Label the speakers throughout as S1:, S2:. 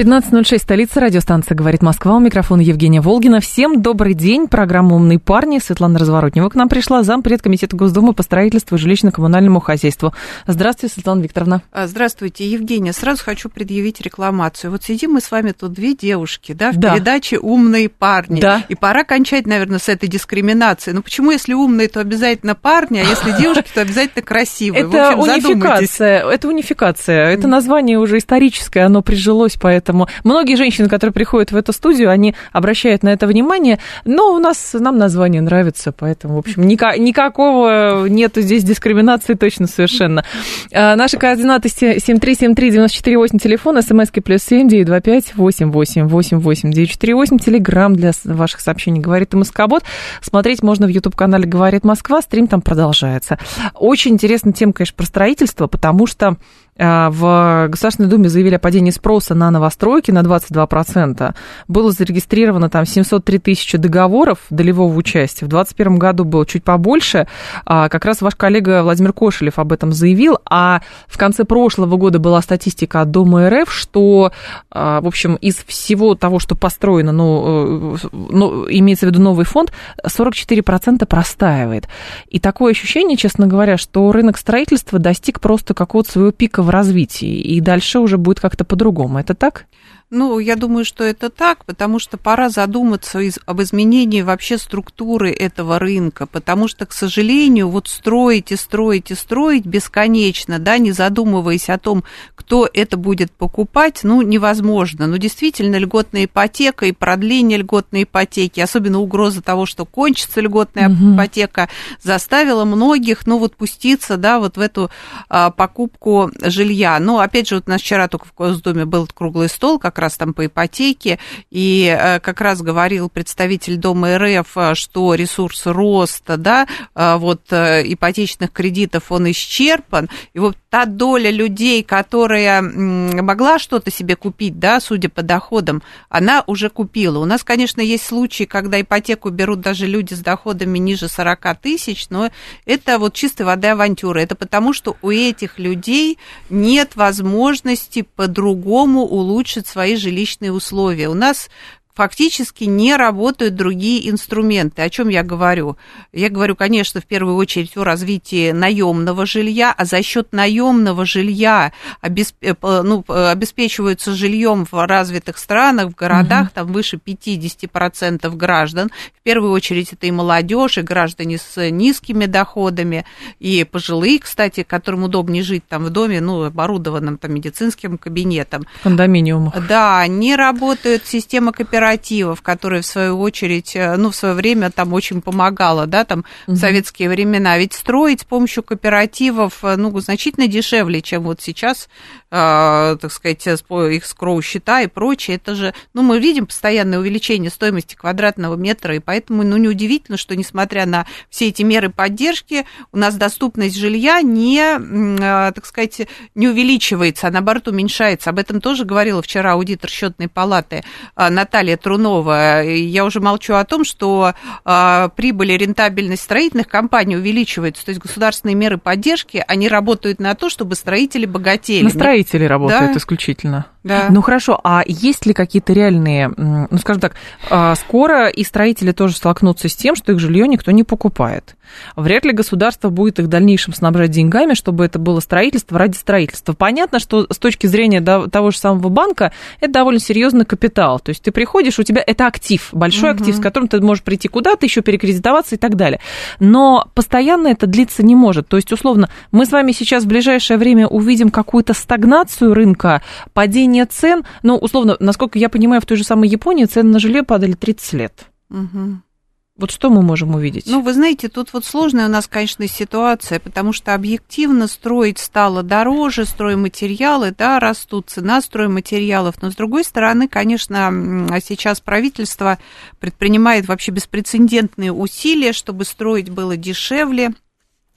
S1: 15.06, столица радиостанция «Говорит Москва». У микрофона Евгения Волгина. Всем добрый день. Программа «Умные парни». Светлана Разворотнева к нам пришла. Зампред комитета Госдумы по строительству и жилищно-коммунальному хозяйству. Здравствуйте, Светлана Викторовна.
S2: А, здравствуйте, Евгения. Сразу хочу предъявить рекламацию. Вот сидим мы с вами тут две девушки, да, в да. передаче «Умные парни».
S1: Да.
S2: И пора кончать, наверное, с этой дискриминацией. Ну почему, если умные, то обязательно парни, а если девушки, то обязательно красивые?
S1: Это унификация. Это унификация. Это название уже историческое, оно прижилось, поэтому Поэтому многие женщины, которые приходят в эту студию, они обращают на это внимание. Но у нас, нам название нравится, поэтому, в общем, ника- никакого нету здесь дискриминации точно совершенно. А, наши координаты 7373948, телефон, смски плюс 7 925 88 88 948, телеграмм для ваших сообщений «Говорит МСК-бот». Смотреть можно в YouTube-канале «Говорит Москва», стрим там продолжается. Очень интересная тема, конечно, про строительство, потому что в Государственной Думе заявили о падении спроса на новостройки на 22%. Было зарегистрировано там 703 тысячи договоров долевого участия. В 2021 году было чуть побольше. А, как раз ваш коллега Владимир Кошелев об этом заявил. А в конце прошлого года была статистика от Дома РФ, что, а, в общем, из всего того, что построено, ну, э, ну имеется в виду новый фонд, 44% простаивает. И такое ощущение, честно говоря, что рынок строительства достиг просто какого-то своего пика в развитии, и дальше уже будет как-то по-другому. Это так?
S2: Ну, я думаю, что это так, потому что пора задуматься из, об изменении вообще структуры этого рынка, потому что, к сожалению, вот строить и строить и строить бесконечно, да, не задумываясь о том, кто это будет покупать, ну, невозможно. Ну, действительно, льготная ипотека и продление льготной ипотеки, особенно угроза того, что кончится льготная угу. ипотека, заставила многих, ну, вот пуститься, да, вот в эту а, покупку жилья. Но, опять же, вот у нас вчера только в Госдуме был круглый стол, как раз там по ипотеке, и э, как раз говорил представитель Дома РФ, э, что ресурс роста, да, э, вот ипотечных кредитов, он исчерпан, и вот та доля людей, которая могла что-то себе купить, да, судя по доходам, она уже купила. У нас, конечно, есть случаи, когда ипотеку берут даже люди с доходами ниже 40 тысяч, но это вот чистой воды авантюра. Это потому, что у этих людей нет возможности по-другому улучшить свои свои жилищные условия. У нас фактически не работают другие инструменты. О чем я говорю? Я говорю, конечно, в первую очередь о развитии наемного жилья, а за счет наемного жилья обесп... Э, ну, обеспечиваются жильем в развитых странах, в городах, угу. там выше 50% граждан. В первую очередь это и молодежь, и граждане с низкими доходами, и пожилые, кстати, которым удобнее жить там в доме, ну, оборудованном там медицинским кабинетом.
S1: Кондоминиум.
S2: Да, не работает система кооперативов кооперативов, которые в свою очередь, э, ну, в свое время там очень помогала, да, там угу. в советские времена. Ведь строить с помощью кооперативов, э, ну, значительно дешевле, чем вот сейчас, так сказать, их скроу счета и прочее. Это же, ну, мы видим постоянное увеличение стоимости квадратного метра, и поэтому, ну, неудивительно, что, несмотря на все эти меры поддержки, у нас доступность жилья не, э, так сказать, не увеличивается, а наоборот уменьшается. Об этом тоже говорила вчера аудитор счетной палаты э, Наталья Трунова. Я уже молчу о том, что а, прибыль и рентабельность строительных компаний увеличивается. То есть государственные меры поддержки, они работают на то, чтобы строители богатели.
S1: На строители работают да? исключительно. Да. Ну хорошо, а есть ли какие-то реальные, ну скажем так, а, скоро и строители тоже столкнутся с тем, что их жилье никто не покупает? Вряд ли государство будет их в дальнейшем снабжать деньгами, чтобы это было строительство ради строительства. Понятно, что с точки зрения того же самого банка это довольно серьезный капитал. То есть ты приходишь, у тебя это актив, большой угу. актив, с которым ты можешь прийти куда-то, еще перекредитоваться и так далее. Но постоянно это длиться не может. То есть, условно, мы с вами сейчас в ближайшее время увидим какую-то стагнацию рынка, падение цен. Ну, условно, насколько я понимаю, в той же самой Японии цены на жилье падали 30 лет.
S2: Угу.
S1: Вот что мы можем увидеть?
S2: Ну, вы знаете, тут вот сложная у нас, конечно, ситуация, потому что объективно строить стало дороже, стройматериалы, да, растут, цена стройматериалов, но с другой стороны, конечно, сейчас правительство предпринимает вообще беспрецедентные усилия, чтобы строить было дешевле,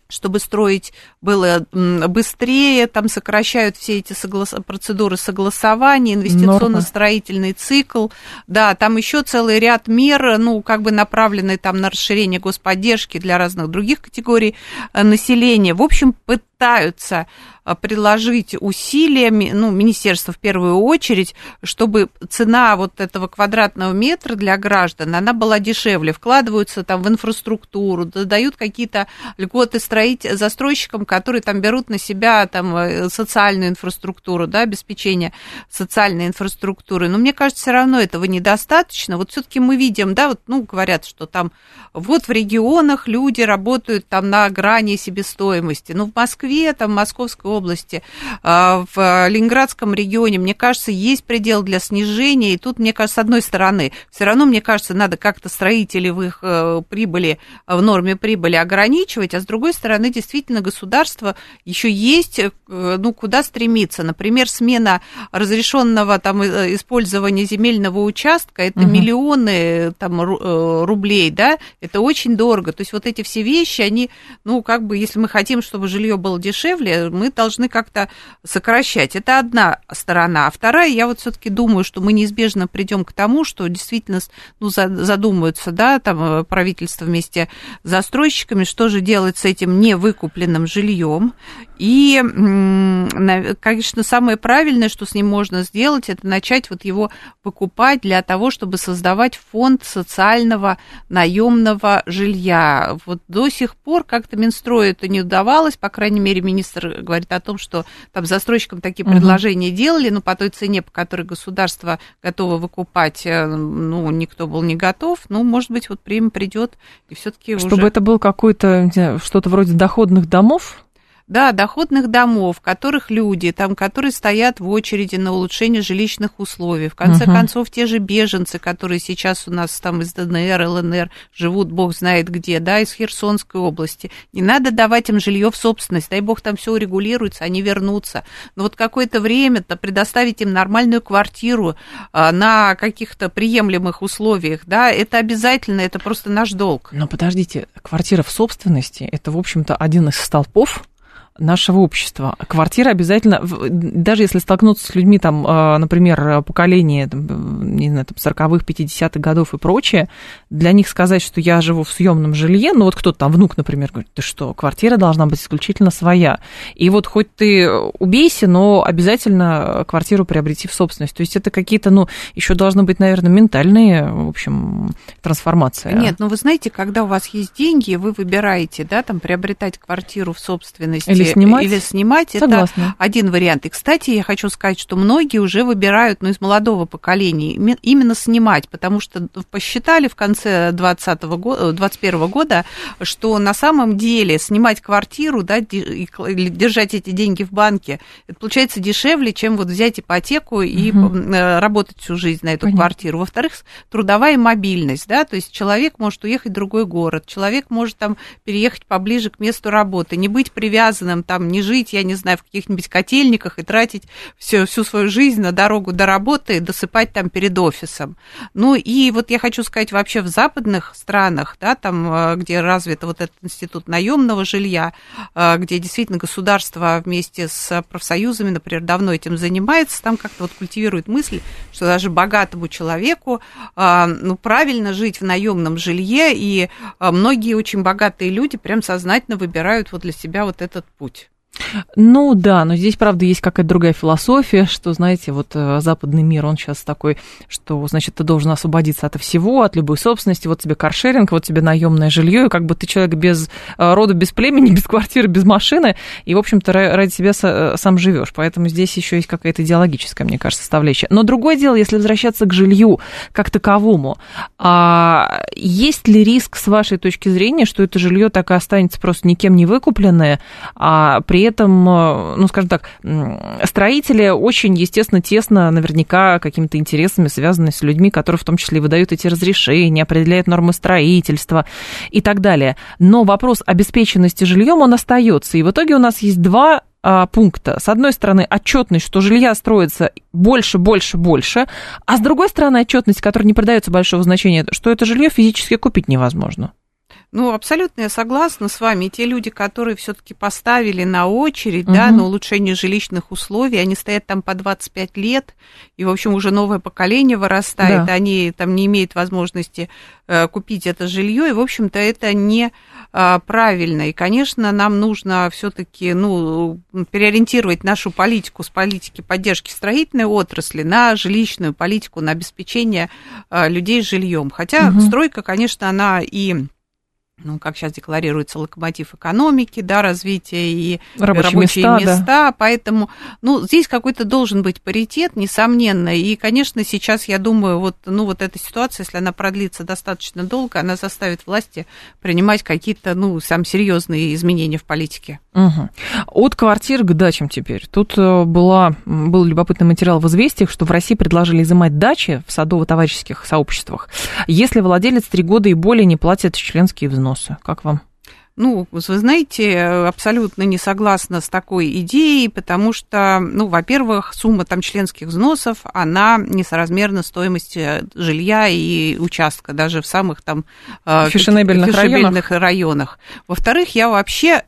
S2: чтобы строить было быстрее, там сокращают все эти соглас... процедуры согласования, инвестиционно-строительный цикл, да, там еще целый ряд мер, ну, как бы направленные там на расширение господдержки для разных других категорий э, населения. В общем, пытаются а, приложить усилия, ну, министерство в первую очередь, чтобы цена вот этого квадратного метра для граждан, она была дешевле, вкладываются там в инфраструктуру, дают какие-то льготы строить застройщикам, которые там берут на себя там э, социальную инфраструктуру, да, обеспечение социальной инфраструктуры. Но мне кажется, все равно этого недостаточно. Вот все-таки мы видим, да, вот, ну, говорят, что там вот в регионах люди работают там на грани себестоимости. Ну, в Москве, там, в Московской области, а, в Ленинградском регионе, мне кажется, есть предел для снижения, и тут, мне кажется, с одной стороны, все равно, мне кажется, надо как-то строителей в их э, прибыли, в норме прибыли ограничивать, а с другой стороны, действительно, государство еще есть, э, ну, куда стремиться. Например, смена разрешенного там э, использования земельного участка, это угу. миллионы там рублей, да, это очень дорого. То есть вот эти все вещи, они, ну, как бы, если мы хотим, чтобы жилье было дешевле, мы должны как-то сокращать. Это одна сторона. А вторая, я вот все-таки думаю, что мы неизбежно придем к тому, что действительно ну, задумаются, да, там э, правительство вместе с застройщиками, что же делать с этим невыкупленным жильем. И, конечно, самое правильное, что с ним можно сделать, это начать вот его покупать для того, чтобы создавать фонд социального наемного жилья. Вот до сих пор как-то Минстрою это не удавалось, по крайней мере, министр говорит о том, что там застройщикам такие угу. предложения делали, но по той цене, по которой государство готово выкупать, э, ну, никто был не готов. Ну, может быть, вот время придет, и все-таки
S1: Чтобы уже... это был какой-то, что-то вроде доходных домов?
S2: Да, доходных домов, в которых люди, там, которые стоят в очереди на улучшение жилищных условий. В конце uh-huh. концов, те же беженцы, которые сейчас у нас там из ДНР, ЛНР живут, бог знает где, да, из Херсонской области. Не надо давать им жилье в собственность, дай бог там все урегулируется, они вернутся. Но вот какое-то время-то предоставить им нормальную квартиру а, на каких-то приемлемых условиях, да, это обязательно, это просто наш долг.
S1: Но подождите, квартира в собственности, это, в общем-то, один из столпов нашего общества. Квартира обязательно, даже если столкнуться с людьми, там, а, например, поколения, не знаю, там, 40-х, 50-х годов и прочее, для них сказать, что я живу в съемном жилье, ну вот кто-то там, внук, например, говорит, ты что, квартира должна быть исключительно своя. И вот хоть ты убейся, но обязательно квартиру приобрети в собственность. То есть это какие-то, ну, еще должны быть, наверное, ментальные, в общем, трансформации.
S2: Нет, ну вы знаете, когда у вас есть деньги, вы выбираете, да, там, приобретать квартиру в собственность
S1: или снимать,
S2: или снимать
S1: Согласна.
S2: это один вариант. И, кстати, я хочу сказать, что многие уже выбирают, ну, из молодого поколения, именно снимать, потому что посчитали в конце 20 года, 21 года, что на самом деле снимать квартиру, да, или держать эти деньги в банке, это получается дешевле, чем вот взять ипотеку и угу. работать всю жизнь на эту Понятно. квартиру. Во-вторых, трудовая мобильность, да, то есть человек может уехать в другой город, человек может там переехать поближе к месту работы, не быть привязанным обязанным там не жить, я не знаю, в каких-нибудь котельниках и тратить всю, всю свою жизнь на дорогу до работы досыпать там перед офисом. Ну и вот я хочу сказать, вообще в западных странах, да, там, э, где развит вот этот институт наемного жилья, э, где действительно государство вместе с профсоюзами, например, давно этим занимается, там как-то вот культивирует мысль, что даже богатому человеку, э, ну, правильно жить в наемном жилье, и многие очень богатые люди прям сознательно выбирают вот для себя вот этот путь путь.
S1: Ну да, но здесь, правда, есть какая-то другая философия, что, знаете, вот э, западный мир, он сейчас такой, что, значит, ты должен освободиться от всего, от любой собственности, вот тебе каршеринг, вот тебе наемное жилье, и как бы ты человек без э, рода, без племени, без квартиры, без машины, и, в общем-то, ради себя э, сам живешь. Поэтому здесь еще есть какая-то идеологическая, мне кажется, составляющая. Но другое дело, если возвращаться к жилью как таковому, а есть ли риск, с вашей точки зрения, что это жилье так и останется просто никем не выкупленное, а при этом, э, ну, скажем так, строители очень, естественно, тесно, наверняка, какими-то интересами связаны с людьми, которые в том числе выдают эти разрешения, определяют нормы строительства и так далее. Но вопрос обеспеченности жильем, он остается. И в итоге у нас есть два а, пункта. С одной стороны, отчетность, что жилья строится больше, больше, больше, а с другой стороны, отчетность, которая не придается большого значения, что это жилье физически купить невозможно.
S2: Ну, абсолютно я согласна с вами. те люди, которые все-таки поставили на очередь, угу. да, на улучшение жилищных условий, они стоят там по 25 лет, и, в общем, уже новое поколение вырастает, да. они там не имеют возможности э, купить это жилье, и, в общем-то, это не э, правильно. И, конечно, нам нужно все-таки, ну, переориентировать нашу политику с политики поддержки строительной отрасли на жилищную политику, на обеспечение э, людей жильем. Хотя угу. стройка, конечно, она и ну, как сейчас декларируется, локомотив экономики, да, развития и рабочие, рабочие места, места да. поэтому, ну, здесь какой-то должен быть паритет, несомненно, и, конечно, сейчас, я думаю, вот, ну, вот эта ситуация, если она продлится достаточно долго, она заставит власти принимать какие-то, ну, самые серьезные изменения в политике.
S1: Угу. От квартир к дачам теперь. Тут э, была, был любопытный материал в «Известиях», что в России предложили изымать дачи в садово-товарищеских сообществах, если владелец три года и более не платит членские взносы. Как вам?
S2: Ну, вы знаете, абсолютно не согласна с такой идеей, потому что, ну, во-первых, сумма там членских взносов, она несоразмерна стоимости жилья и участка, даже в самых там
S1: э, фешенебельных, фешенебельных районах.
S2: районах. Во-вторых, я вообще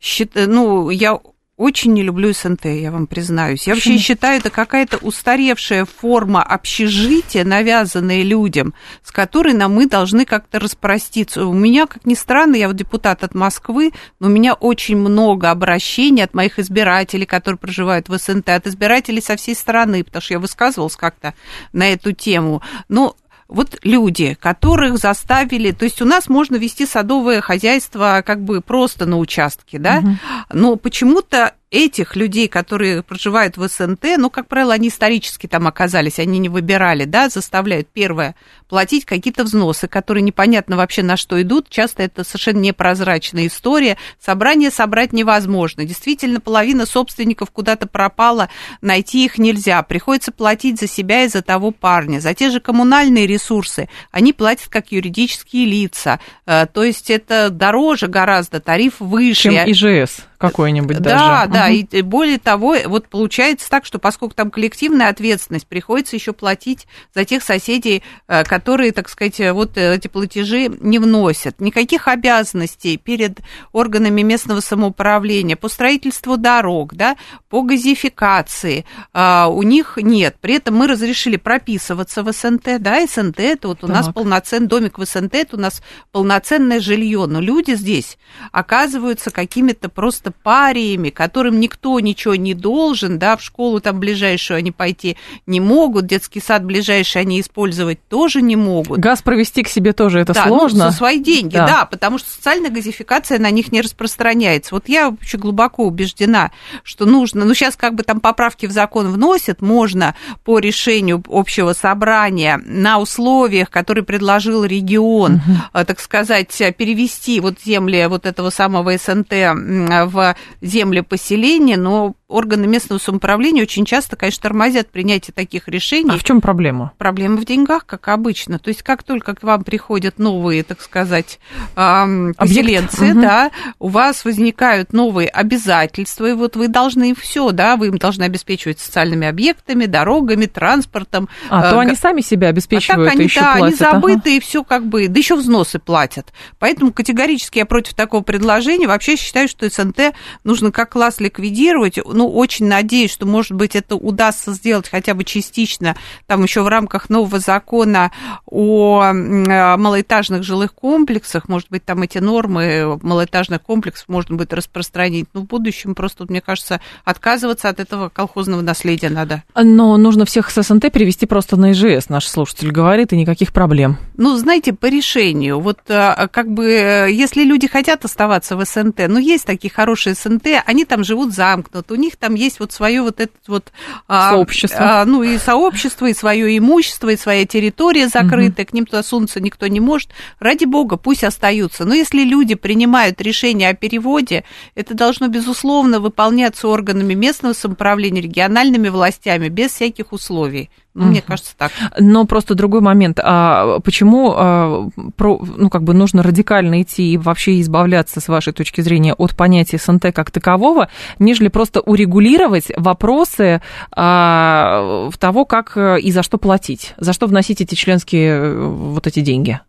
S2: считаю, ну, я очень не люблю СНТ, я вам признаюсь. Я вообще считаю, это какая-то устаревшая форма общежития, навязанная людям, с которой нам мы должны как-то распроститься. У меня, как ни странно, я вот депутат от Москвы, но у меня очень много обращений от моих избирателей, которые проживают в СНТ, от избирателей со всей страны, потому что я высказывалась как-то на эту тему. Но вот люди, которых заставили, то есть у нас можно вести садовое хозяйство как бы просто на участке, да, угу. но почему-то этих людей, которые проживают в СНТ, ну, как правило, они исторически там оказались, они не выбирали, да, заставляют, первое, платить какие-то взносы, которые непонятно вообще на что идут, часто это совершенно непрозрачная история, собрание собрать невозможно, действительно, половина собственников куда-то пропала, найти их нельзя, приходится платить за себя и за того парня, за те же коммунальные ресурсы, они платят как юридические лица, э, то есть это дороже гораздо, тариф выше.
S1: Чем ИЖС какой-нибудь
S2: да,
S1: даже.
S2: Да, да, и более того, вот получается так, что поскольку там коллективная ответственность, приходится еще платить за тех соседей, э, которые, так сказать, вот эти платежи не вносят. Никаких обязанностей перед органами местного самоуправления по строительству дорог, да, по газификации а, у них нет. При этом мы разрешили прописываться в СНТ, да, СНТ это вот у так. нас полноценный домик в СНТ, это у нас полноценное жилье, но люди здесь оказываются какими-то просто париями, которым никто ничего не должен, да, в школу там ближайшую они пойти не могут, детский сад ближайший они использовать тоже не могут.
S1: Газ провести к себе тоже это
S2: да,
S1: сложно.
S2: Ну, за свои деньги, да. да, потому что социальная газификация на них не распространяется. Вот я очень глубоко убеждена, что нужно, ну, сейчас как бы там поправки в закон вносят, можно по решению общего собрания на условиях, которые предложил регион, угу. так сказать, перевести вот земли вот этого самого СНТ в земли поселения, но органы местного самоуправления очень часто, конечно, тормозят принятие таких решений.
S1: А в чем проблема?
S2: Проблема в деньгах, как обычно. То есть как только к вам приходят новые, так сказать, поселенцы, угу. да, у вас возникают новые обязательства, и вот вы должны все, да, вы им должны обеспечивать социальными объектами, дорогами, транспортом.
S1: А то они сами себя обеспечивают, а так
S2: они,
S1: еще
S2: да,
S1: платят.
S2: они забыты, ага. и все как бы, да еще взносы платят. Поэтому категорически я против такого предложения. Вообще считаю, что СНТ нужно как класс ликвидировать, ну, очень надеюсь, что, может быть, это удастся сделать хотя бы частично, там еще в рамках нового закона о малоэтажных жилых комплексах, может быть, там эти нормы малоэтажных комплексов можно будет распространить, но в будущем просто, мне кажется, отказываться от этого колхозного наследия надо.
S1: Но нужно всех с СНТ перевести просто на ИЖС, наш слушатель говорит, и никаких проблем.
S2: Ну, знаете, по решению, вот а, как бы, если люди хотят оставаться в СНТ, ну, есть такие хорошие СНТ, они там живут замкнуты, у них там есть вот свое вот это вот...
S1: А, сообщество.
S2: А, ну, и сообщество, и свое имущество, и своя территория закрытая, угу. к ним туда сунуться никто не может. Ради бога, пусть остаются. Но если люди принимают решение о переводе, это должно, безусловно, выполняться органами местного самоуправления, региональными властями, без всяких условий. Ну, мне кажется, так.
S1: Но просто другой момент. А почему а, про, ну, как бы нужно радикально идти и вообще избавляться, с вашей точки зрения, от понятия СНТ как такового, нежели просто урегулировать вопросы а, того, как и за что платить, за что вносить эти членские э, вот эти деньги?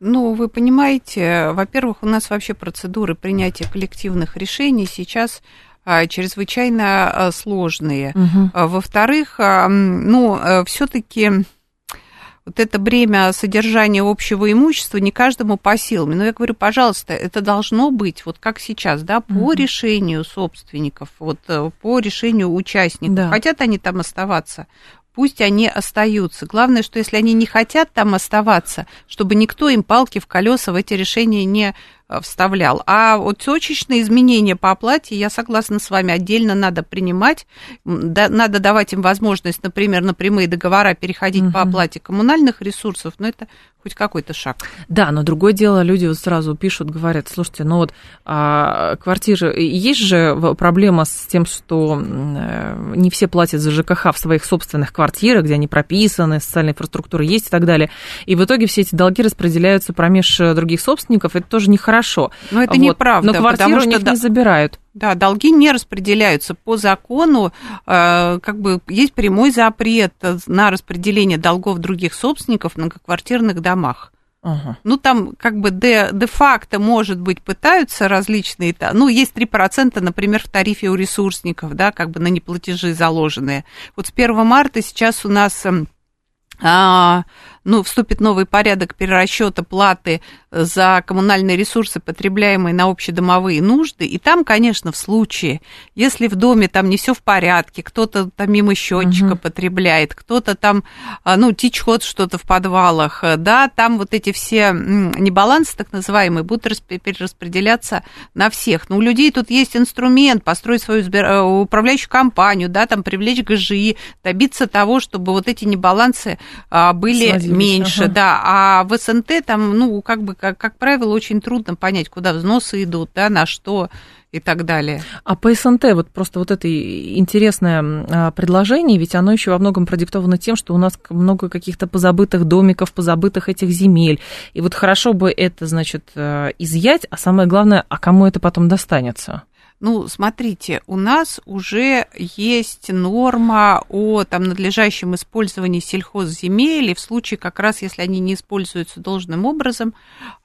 S2: Ну, вы понимаете, во-первых, у нас вообще процедуры принятия коллективных решений сейчас чрезвычайно а, сложные. Угу. Во-вторых, ну, все-таки вот это бремя содержания общего имущества не каждому по силам. Но я говорю, пожалуйста, это должно быть вот как сейчас, да, по угу. решению собственников, вот э, по решению участников. Да. Хотят они там оставаться, пусть они остаются. Главное, что если они не хотят там оставаться, чтобы никто им палки в колеса в эти решения не вставлял. А вот точечные изменения по оплате, я согласна с вами, отдельно надо принимать. Да, надо давать им возможность, например, на прямые договора переходить угу. по оплате коммунальных ресурсов, но это хоть какой-то шаг.
S1: Да, но другое дело, люди вот сразу пишут, говорят, слушайте, ну вот а, квартиры, есть же проблема с тем, что э, не все платят за ЖКХ в своих собственных квартирах, где они прописаны, социальная инфраструктура есть и так далее. И в итоге все эти долги распределяются промеж других собственников, это тоже нехорошо.
S2: Но это вот. неправда.
S1: Но квартиру у них что... не забирают.
S2: Да, долги не распределяются по закону, э, как бы есть прямой запрет на распределение долгов других собственников в многоквартирных домах. Ага. Ну, там как бы де, де-факто, может быть, пытаются различные... Ну, есть 3%, например, в тарифе у ресурсников, да, как бы на неплатежи заложенные. Вот с 1 марта сейчас у нас эм, а, ну, вступит новый порядок перерасчета платы за коммунальные ресурсы, потребляемые на общедомовые нужды. И там, конечно, в случае, если в доме там не все в порядке, кто-то там мимо счетчика угу. потребляет, кто-то там, а, ну, течет что-то в подвалах, да, там вот эти все небалансы, так называемые, будут перераспределяться на всех. Но у людей тут есть инструмент построить свою э, управляющую компанию, да, там привлечь ГЖИ, добиться того, чтобы вот эти небалансы а, были Сводились, меньше, ага. да, а в СНТ там, ну, как бы, как, как правило, очень трудно понять, куда взносы идут, да, на что и так далее.
S1: А по СНТ вот просто вот это интересное а, предложение, ведь оно еще во многом продиктовано тем, что у нас много каких-то позабытых домиков, позабытых этих земель. И вот хорошо бы это, значит, э, изъять, а самое главное, а кому это потом достанется?
S2: Ну, смотрите, у нас уже есть норма о там, надлежащем использовании сельхозземель, и в случае как раз, если они не используются должным образом,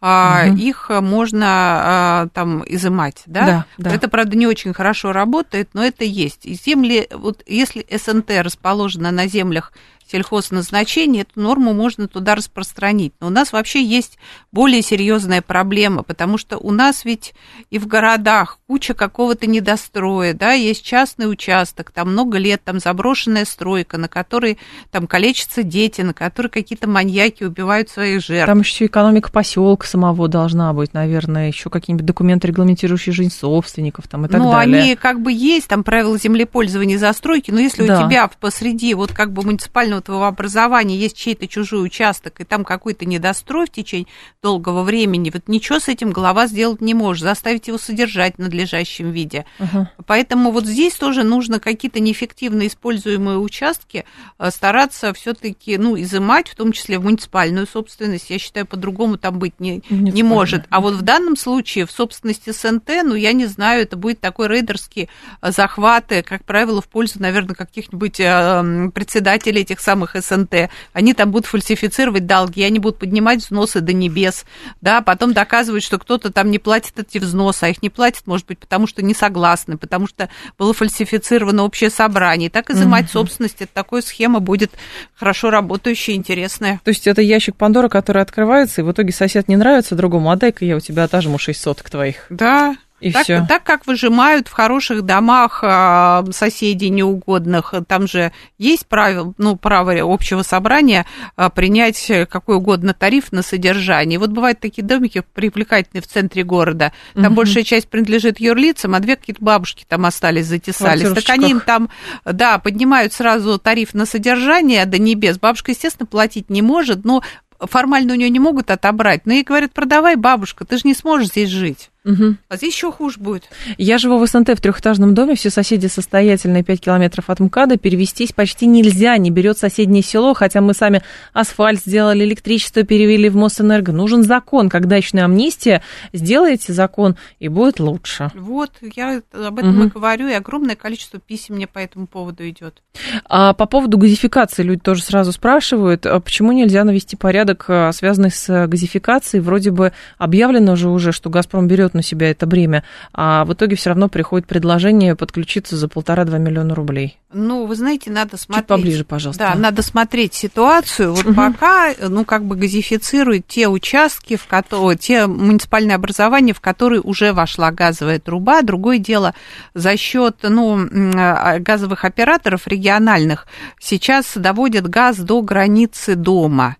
S2: угу. их можно а, там изымать, да? Да, да? Это, правда, не очень хорошо работает, но это есть. И земли, вот если СНТ расположена на землях сельхозназначения, эту норму можно туда распространить. Но у нас вообще есть более серьезная проблема, потому что у нас ведь и в городах куча какого-то недостроя, да, есть частный участок, там много лет, там заброшенная стройка, на которой там калечатся дети, на которой какие-то маньяки убивают своих жертв.
S1: Там еще экономика поселка самого должна быть, наверное, еще какие-нибудь документы, регламентирующие жизнь собственников там и так
S2: ну,
S1: далее.
S2: Ну, они как бы есть, там правила землепользования и застройки, но если да. у тебя посреди вот как бы муниципального твоего образования есть чей-то чужой участок, и там какой-то недострой в течение долгого времени, вот ничего с этим голова сделать не может, заставить его содержать в надлежащем виде. Uh-huh. Поэтому вот здесь тоже нужно какие-то неэффективно используемые участки э, стараться все-таки, ну, изымать, в том числе в муниципальную собственность. Я считаю, по-другому там быть не, не может. А вот в данном случае в собственности СНТ, ну, я не знаю, это будет такой рейдерский э, захват, как правило, в пользу, наверное, каких-нибудь э, председателей этих самых СНТ, они там будут фальсифицировать долги, они будут поднимать взносы до небес, да, потом доказывать, что кто-то там не платит эти взносы, а их не платит, может быть, потому что не согласны, потому что было фальсифицировано общее собрание. И так изымать угу. собственность, это такая схема будет хорошо работающая, интересная.
S1: То есть это ящик Пандора, который открывается, и в итоге сосед не нравится другому, а дай-ка я у тебя отожму 6 соток твоих.
S2: Да,
S1: И
S2: так,
S1: все.
S2: так как выжимают в хороших домах а, соседей неугодных, там же есть право, ну, право общего собрания а, принять какой угодно тариф на содержание. Вот бывают такие домики привлекательные в центре города. Там угу. большая часть принадлежит юрлицам, а две какие-то бабушки там остались, затесались. Так они им там, да, поднимают сразу тариф на содержание до небес. Бабушка, естественно, платить не может, но формально у нее не могут отобрать. Но ей говорят, продавай, бабушка, ты же не сможешь здесь жить. Угу. А здесь еще хуже будет.
S1: Я живу в СНТ в трехэтажном доме, все соседи состоятельные, 5 километров от МКАДа, перевестись почти нельзя, не берет соседнее село, хотя мы сами асфальт сделали, электричество перевели в Мосэнерго. Нужен закон, как дачная амнистия, сделайте закон, и будет лучше.
S2: Вот, я об этом угу. и говорю, и огромное количество писем мне по этому поводу идет.
S1: А по поводу газификации люди тоже сразу спрашивают, а почему нельзя навести порядок, а, связанный с газификацией? Вроде бы объявлено же уже, что «Газпром» берет на себя это бремя, а в итоге все равно приходит предложение подключиться за полтора-два миллиона рублей.
S2: Ну, вы знаете, надо смотреть.
S1: Чуть поближе, пожалуйста.
S2: Да, надо смотреть ситуацию. Вот угу. пока, ну, как бы газифицируют те участки, в которые, те муниципальные образования, в которые уже вошла газовая труба. Другое дело, за счет, ну, а, газовых операторов региональных сейчас доводят газ до границы дома.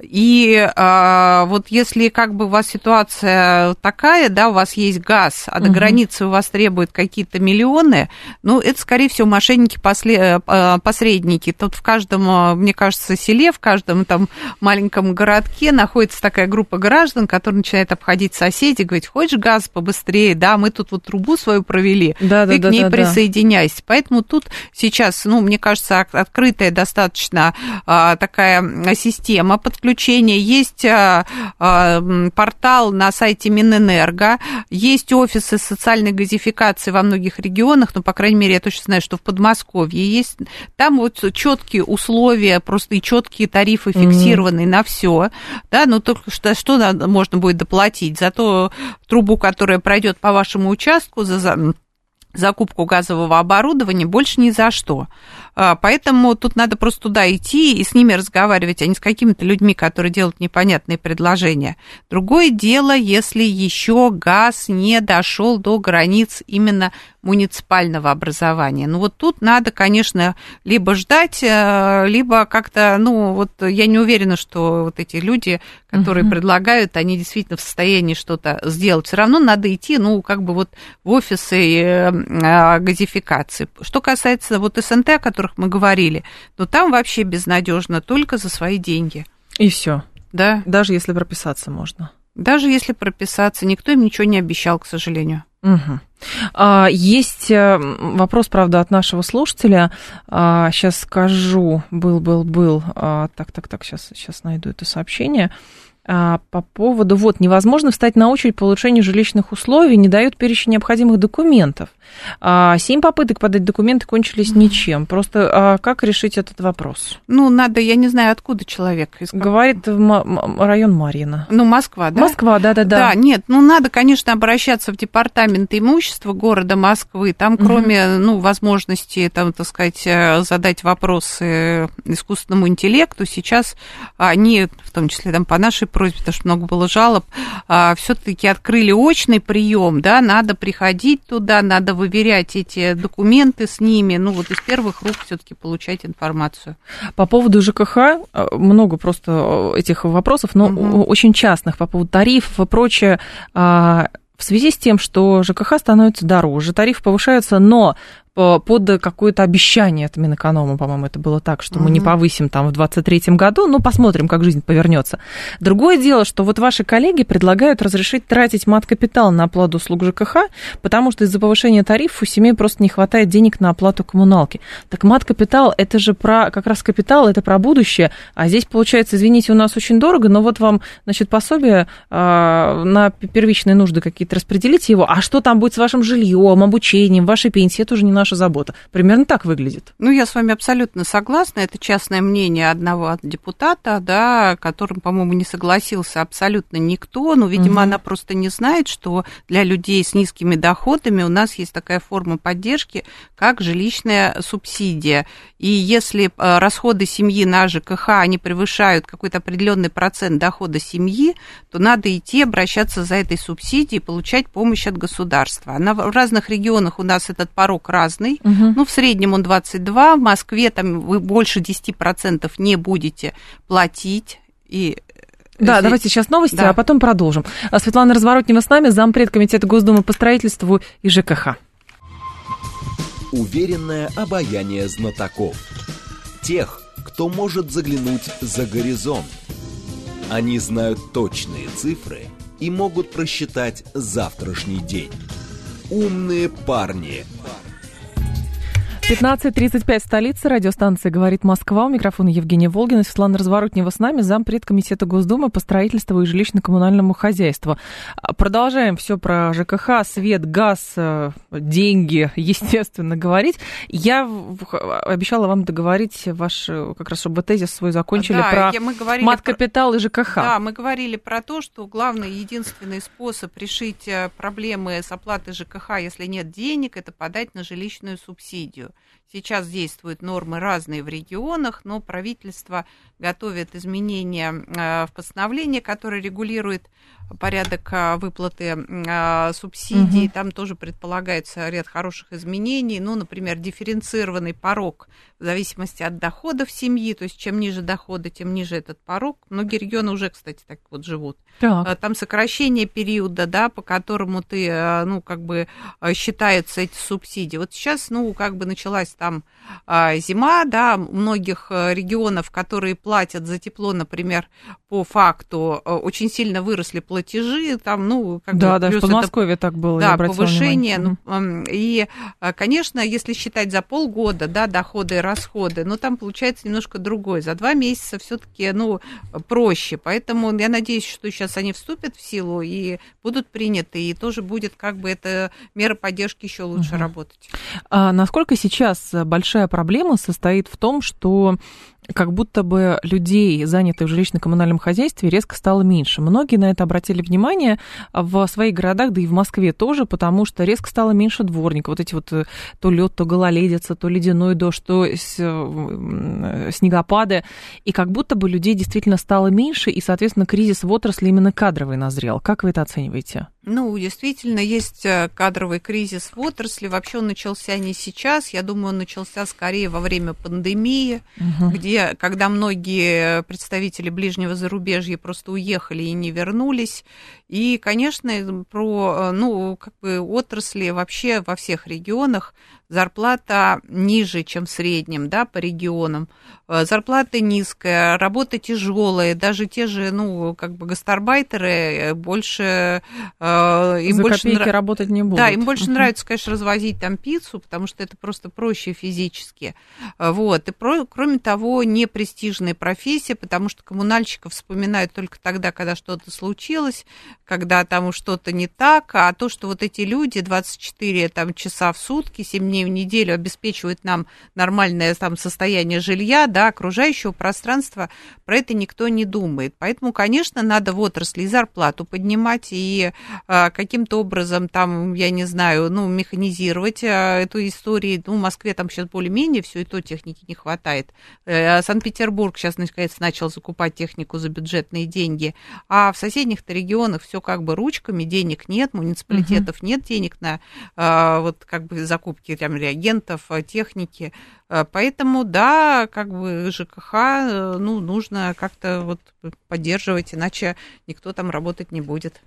S2: И а, вот если как бы у вас ситуация такая, да, у вас есть газ, а до угу. границы у вас требуют какие-то миллионы, ну, это, скорее всего, мошенники Э, посредники. Тут в каждом, э, мне кажется, селе, в каждом там маленьком городке находится такая группа граждан, которая начинает обходить соседей, говорить, хочешь газ побыстрее, да, мы тут вот трубу свою провели, да, ты да, к ней да, присоединяйся. Да. Поэтому тут сейчас, ну, мне кажется, открытая достаточно а, такая система подключения. Есть а, а, портал на сайте Минэнерго, есть офисы социальной газификации во многих регионах, ну, по крайней мере, я точно знаю, что в Подмосковье есть. Там вот четкие условия, просто и четкие тарифы фиксированные mm-hmm. на все. Да, но только что, что можно будет доплатить? За ту трубу, которая пройдет по вашему участку, за закупку газового оборудования больше ни за что. А, поэтому тут надо просто туда идти и с ними разговаривать, а не с какими-то людьми, которые делают непонятные предложения. Другое дело, если еще газ не дошел до границ именно муниципального образования. Ну вот тут надо, конечно, либо ждать, э, либо как-то, ну вот я не уверена, что вот эти люди, которые uh-huh. предлагают, они действительно в состоянии что-то сделать. Все равно надо идти, ну как бы вот в офисы э, газификации. Что касается вот СНТ, о которых мы говорили, то там вообще безнадежно только за свои деньги.
S1: И все.
S2: Да.
S1: Даже если прописаться можно.
S2: Даже если прописаться, никто им ничего не обещал, к сожалению.
S1: Угу. Есть э, вопрос, правда, от нашего слушателя. Сейчас а, скажу, был, был, был. А, так, так, так, сейчас, сейчас найду это сообщение. По поводу, вот, невозможно встать на очередь по улучшению жилищных условий, не дают перечень необходимых документов. А, семь попыток подать документы кончились ничем. Просто а как решить этот вопрос?
S2: Ну, надо, я не знаю, откуда человек.
S1: Из Говорит в район Марьина.
S2: Ну, Москва, да?
S1: Москва, да-да-да.
S2: Да, нет, ну, надо, конечно, обращаться в департамент имущества города Москвы. Там, кроме, угу. ну, возможности, там, так сказать, э, задать вопросы искусственному интеллекту, сейчас они, в том числе там по нашей просьбе, потому что много было жалоб, а, все-таки открыли очный прием, да, надо приходить туда, надо выверять эти документы с ними, ну вот из первых рук все-таки получать информацию.
S1: По поводу ЖКХ а, много просто а, этих вопросов, но угу. очень частных по поводу тарифов и прочее. В связи с тем, что ЖКХ становится дороже, тарифы повышаются, но Э, под какое-то обещание от Минэконома, по-моему, это было так, что мы не повысим там в 2023 году, ну, посмотрим, как жизнь повернется. Другое дело, что вот ваши коллеги предлагают разрешить тратить мат-капитал на оплату услуг ЖКХ, потому что из-за повышения тарифов у семей просто не хватает денег на оплату коммуналки. Так мат-капитал, это же про, как раз капитал, это про будущее, а здесь, получается, извините, у нас очень дорого, но вот вам, значит, пособие э, на первичные нужды какие-то распределите его, а что там будет с вашим жильем, обучением, вашей пенсией, это уже не наш наша забота. Примерно так выглядит.
S2: Ну, я с вами абсолютно согласна. Это частное мнение одного депутата, да, которым, по-моему, не согласился абсолютно никто. Ну, видимо, угу. она просто не знает, что для людей с низкими доходами у нас есть такая форма поддержки, как жилищная субсидия. И если э, расходы семьи на ЖКХ, они превышают какой-то определенный процент дохода семьи, то надо идти обращаться за этой субсидией получать помощь от государства. Она в разных регионах у нас этот порог разный. Угу. Ну, в среднем он 22, в Москве там вы больше 10% не будете платить. И
S1: да, Здесь... давайте сейчас новости, да. а потом продолжим. А Светлана Разворотнева с нами, зампред Комитета Госдумы по строительству и ЖКХ.
S3: Уверенное обаяние знатоков. Тех, кто может заглянуть за горизонт. Они знают точные цифры и могут просчитать завтрашний день. Умные парни –
S1: 15.35 столица, радиостанция «Говорит Москва». У микрофона Евгения Волгина, Светлана Разворотнева с нами, зампред комитета Госдумы по строительству и жилищно-коммунальному хозяйству. Продолжаем все про ЖКХ, свет, газ, э, деньги, естественно, говорить. Я обещала вам договорить ваш, э, как раз, чтобы тезис свой закончили да, про мы говорили мат-капитал и ЖКХ.
S2: Да, мы говорили про то, что главный единственный способ решить э, проблемы с оплатой ЖКХ, если нет денег, это подать на жилищную субсидию. Сейчас действуют нормы разные в регионах, но правительство готовит изменения э, в постановление, которое регулирует порядок а, выплаты а, субсидий. Угу. Там тоже предполагается ряд хороших изменений. Ну, например, дифференцированный порог в зависимости от доходов семьи. То есть, чем ниже доходы, тем ниже этот порог. Многие регионы уже, кстати, так вот живут. Так. А, там сокращение периода, да, по которому ты, ну, как бы считаются эти субсидии. Вот сейчас, ну, как бы началась там зима, да, многих регионов, которые платят за тепло, например, по факту, очень сильно выросли платежи там, ну,
S1: как да, бы... Да, в Подмосковье это, так было,
S2: Да, повышение. Ну, и, а, конечно, если считать за полгода, да, доходы и расходы, ну, там получается немножко другой. За два месяца все таки ну, проще. Поэтому я надеюсь, что сейчас они вступят в силу и будут приняты, и тоже будет как бы эта мера поддержки еще лучше угу. работать.
S1: А насколько сейчас большая проблема состоит в том, что как будто бы людей, занятых в жилищно-коммунальном хозяйстве, резко стало меньше. Многие на это обратили внимание в своих городах, да и в Москве тоже, потому что резко стало меньше дворников. Вот эти вот э, то лед, то гололедица, то ледяной дождь, то э, снегопады. И как будто бы людей действительно стало меньше, и, соответственно, кризис в отрасли именно кадровый назрел. Как вы это оцениваете?
S2: Ну, действительно, есть э, кадровый кризис в отрасли. Вообще он начался не сейчас. Я думаю, он начался скорее во время пандемии, угу. где, когда многие представители ближнего зарубежья просто уехали и не вернулись. И, конечно, про, э, ну, как бы отрасли вообще во всех регионах зарплата ниже, чем в среднем, да, по регионам. Э, зарплата низкая, работа тяжелая, даже те же, ну, как бы гастарбайтеры э, больше...
S1: Э, им За больше нрав... работать не будут.
S2: Да, им больше uh-huh. нравится, конечно, развозить там пиццу, потому что это просто проще физически. Вот. И про... кроме того, не престижная профессия, потому что коммунальщиков вспоминают только тогда, когда что-то случилось, когда там что-то не так, а то, что вот эти люди 24 там, часа в сутки, 7 дней дней в неделю обеспечивают нам нормальное там состояние жилья, да, окружающего пространства, про это никто не думает. Поэтому, конечно, надо в отрасли и зарплату поднимать, и а, каким-то образом там, я не знаю, ну, механизировать а, эту историю. Ну, в Москве там сейчас более-менее все и то техники не хватает. А, Санкт-Петербург сейчас, наконец, начал закупать технику за бюджетные деньги, а в соседних-то регионах все как бы ручками, денег нет, муниципалитетов угу. нет денег на а, вот как бы закупки там реагентов, э, техники. Э, поэтому, да, как бы ЖКХ, э, ну, нужно как-то вот поддерживать, иначе никто там работать не будет.